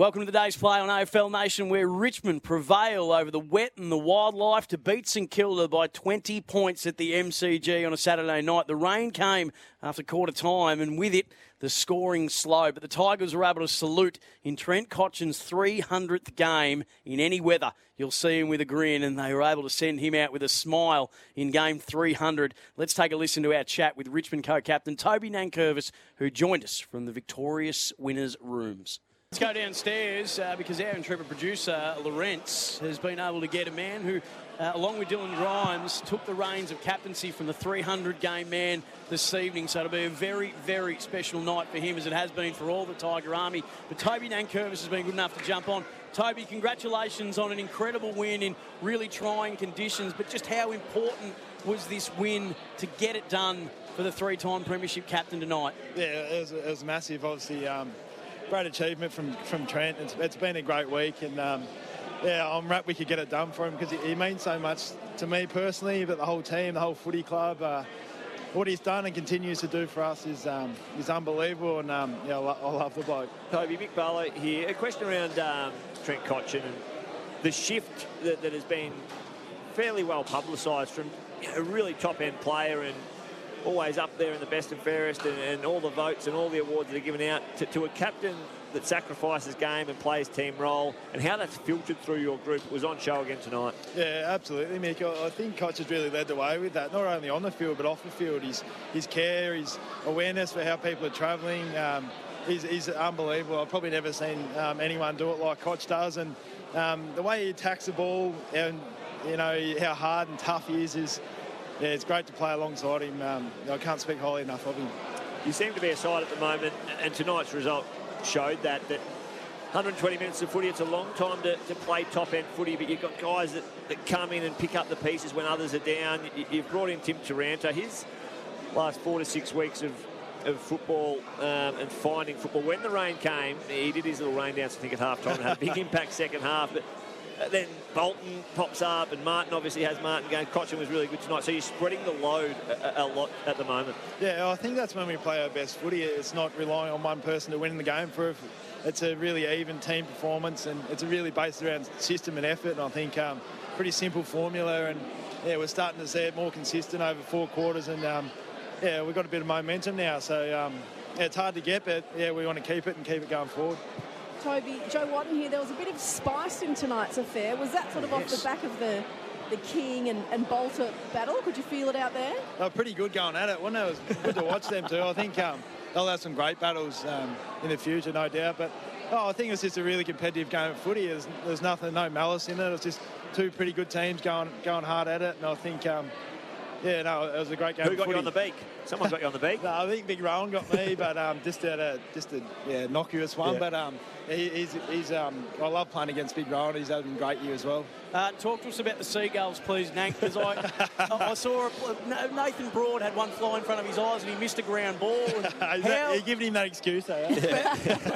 Welcome to the day's play on AFL Nation, where Richmond prevail over the wet and the wildlife to beat St Kilda by 20 points at the MCG on a Saturday night. The rain came after quarter time, and with it, the scoring slow. But the Tigers were able to salute in Trent Cotchin's 300th game in any weather. You'll see him with a grin, and they were able to send him out with a smile in game 300. Let's take a listen to our chat with Richmond co captain Toby Nankervis, who joined us from the victorious winners' rooms. Let's go downstairs uh, because our intrepid producer, Lorenz, has been able to get a man who, uh, along with Dylan Grimes, took the reins of captaincy from the 300 game man this evening. So it'll be a very, very special night for him, as it has been for all the Tiger Army. But Toby Nankervis has been good enough to jump on. Toby, congratulations on an incredible win in really trying conditions, but just how important was this win to get it done for the three time Premiership captain tonight? Yeah, it was, it was massive. Obviously, um, great achievement from, from Trent. It's, it's been a great week, and um, yeah, I'm wrapped we could get it done for him because he, he, means so much to me personally, but the whole team, the whole footy club. Uh, what he's done and continues to do for us is um, is unbelievable, and um, yeah, I, love the bloke. Toby Mick Barlow here. A question around um, Trent Cotchin and the shift that, that has been fairly well publicised from a really top end player and always up there in the best and fairest and, and all the votes and all the awards that are given out to, to, a captain that sacrifices game and plays team role and how that's filtered through your group was on show again tonight. Yeah, absolutely, Mick. I think Cotch has really led the way with that, not only on the field but off the field. His, his care, his awareness for how people are travelling, um, he's, he's, unbelievable. I've probably never seen um, anyone do it like Cotch does. And um, the way he attacks the ball and, you know, how hard and tough he is is yeah, it's great to play alongside him. Um, I can't speak highly enough of him. You seem to be a side at the moment, and tonight's result showed that that 120 minutes of footy, it's a long time to, to play top end footy, but you've got guys that, that come in and pick up the pieces when others are down. You, have brought in Tim Taranto. His last four to six weeks of, of football um, and finding football. When the rain came, he did his little rain dance, I think, at half time, had a big impact second half. But then Bolton pops up, and Martin obviously has Martin going. Cotchin was really good tonight, so you're spreading the load a, a, lot at the moment. Yeah, I think that's when we play our best footy. It's not relying on one person to win the game. For it's a really even team performance, and it's really based around system and effort. And I think um, pretty simple formula, and yeah, we're starting to see it more consistent over four quarters, and um, yeah, we've got a bit of momentum now. So um, yeah, it's hard to get, but yeah, we want to keep it and keep it going forward. Toby, Joe Watton here. There was a bit of spice in tonight's affair. Was that sort of yes. off the back of the the King and, and Balta battle? Could you feel it out there? They were pretty good going at it, wasn't it? It was good to watch them too. I think um, they'll have some great battles um, in the future, no doubt. But oh, I think it's just a really competitive game of footy. There's, there's nothing, no malice in it. It's just two pretty good teams going going hard at it, and I think. Um, yeah, no, it was a great game. Who got footy. you on the beak? Someone's got you on the beak. no, I think Big Rowan got me, but um, just a just a yeah, innocuous one. Yeah. But um, he, he's he's um, I love playing against Big Rowan. He's having a great year as well. Uh, talk to us about the Seagulls, please, Nank, because I, I saw a, Nathan Broad had one fly in front of his eyes and he missed a ground ball. And how, you're giving him that excuse, though.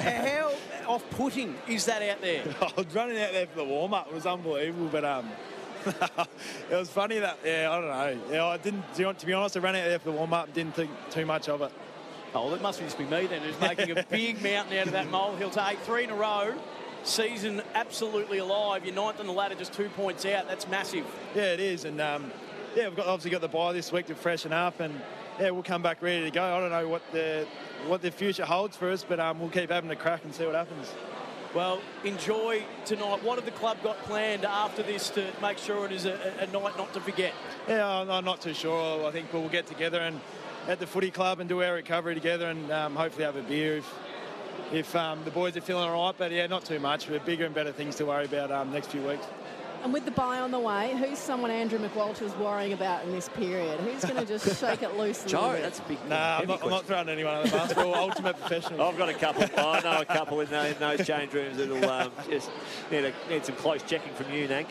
how off-putting is that out there? I was running out there for the warm-up. It was unbelievable, but um, it was funny that yeah, I don't know. Yeah, I didn't. To be honest, I ran out there for the warm up. Didn't think too much of it. Oh, it must be just be me then. Who's making a big mountain out of that molehill to eight, three in a row. Season absolutely alive. You're ninth on the ladder, just two points out. That's massive. Yeah, it is. And um, yeah, we've got, obviously got the bye this week to freshen up, and yeah, we'll come back ready to go. I don't know what the what the future holds for us, but um, we'll keep having a crack and see what happens. Well, enjoy tonight. What have the club got planned after this to make sure it is a, a night not to forget? Yeah, I'm not too sure. I think we'll get together and at the footy club and do our recovery together and um, hopefully have a beer if if um, the boys are feeling all right. But yeah, not too much. We're bigger and better things to worry about um, next few weeks. And with the bye on the way, who's someone Andrew McQualter's worrying about in this period? Who's going to just shake it loose a Joe, that's a big Nah, I'm not, I'm not, throwing anyone on the bus. We're all ultimate professionals. I've got a couple. I know a couple in, in those change rooms that'll um, just need, a, need some close checking from you, Nank.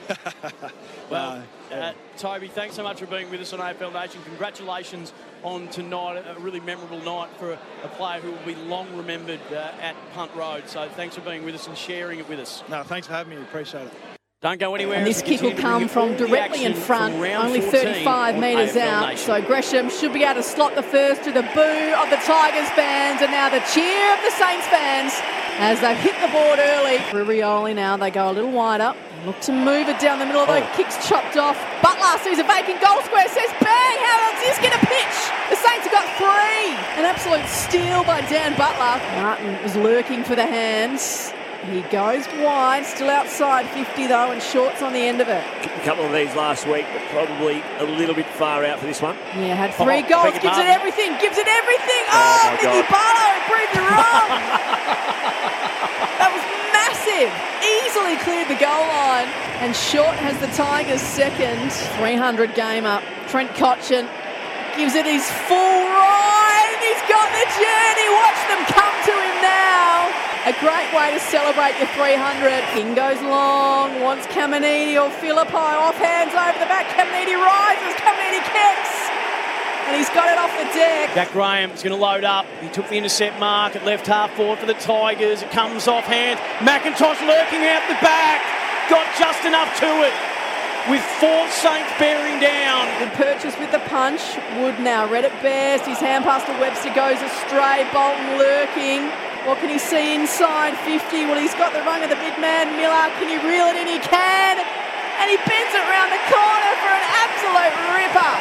well, uh, Toby, thanks so much for being with us on AFL Nation. Congratulations on tonight, a really memorable night for a, a player who will be long remembered uh, at Punt Road. So thanks for being with us and sharing it with us. No, thanks for having me. Appreciate it. Don't go anywhere. And this kick will come from directly in front, only 35 metres out. Nation. So Gresham should be able to slot the first to the boo of the Tigers fans and now the cheer of the Saints fans as they've hit the board early. For Rioli now, they go a little wider. Look to move it down the middle, although Oh. kicks chopped off. Butler sees a vacant goal square, says bang, how else is going to pitch? The Saints have got three. An absolute steal by Dan Butler. Martin was lurking for the hands. He goes wide, still outside 50 though, and shorts on the end of it. A couple of these last week, but probably a little bit far out for this one. Yeah, had three Oh, goals, gives it pardon. everything, gives it everything. Oh, Oh, Nicky. Barlow proved you wrong. that was massive. Easily cleared the goal line. And Short has the Tigers second. 300 game up. Trent Cotchin gives it his full ride. He's got the journey. Watch them come to him now. A great way to celebrate your 300. King goes long, wants Caminiti or Phillipou off hands over the back. Caminiti rises, Caminiti kicks. And he's got it off the deck. Jack Graham is going to load up. He took the intercept mark at left half forward for the Tigers. It comes off hand. McIntosh lurking out the back. Got just enough to it. With four Saints bearing down. The purchase with the punch. Wood now read it best. His hand pass to Webster goes astray. Bolton lurking. What can he see inside 50? Well, he's got the rung of the big man Miller. Can he reel it in? He can. And he bends it round the corner for an absolute ripper.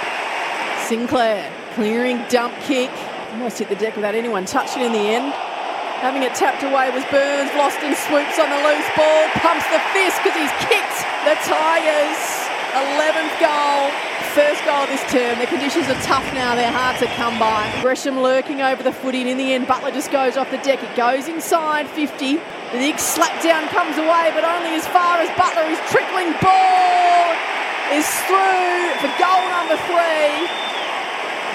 Sinclair clearing dump kick. Almost hit the deck without anyone touching in the end. Having it tapped away was Burns. Lost in swoops on the loose ball. Pumps the fist because he's kicked the Tigers. 11th goal. First goal this term. The conditions are tough now. They're hard to come by. Gresham lurking over the footy. And in the end, Butler just goes off the deck. It goes inside 50. The big slap down comes away, but only as far as Butler. His trickling ball is through for goal number three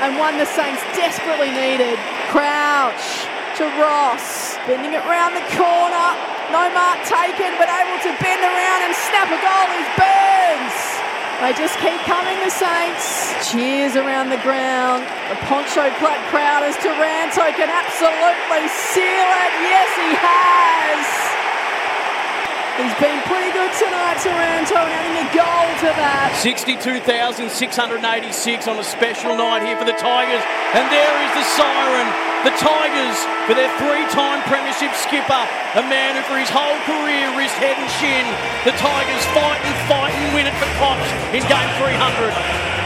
and one the Saints desperately needed. Crouch to Ross, bending it round the corner. No mark taken, but able to bend around and snap a goal is Burns. They just keep coming, the Saints. Cheers around the ground. The poncho-clad crowd as Taranto can absolutely seal it. Yes, he has. He's been pretty good tonight, Taranto, and adding a goal to that. 62,686 on a special night here for the Tigers. And there is the siren. The Tigers, for their three-time premiership skipper, a man who for his whole career risked head and shin. The Tigers fight and fight and win it for Cotch in game 300.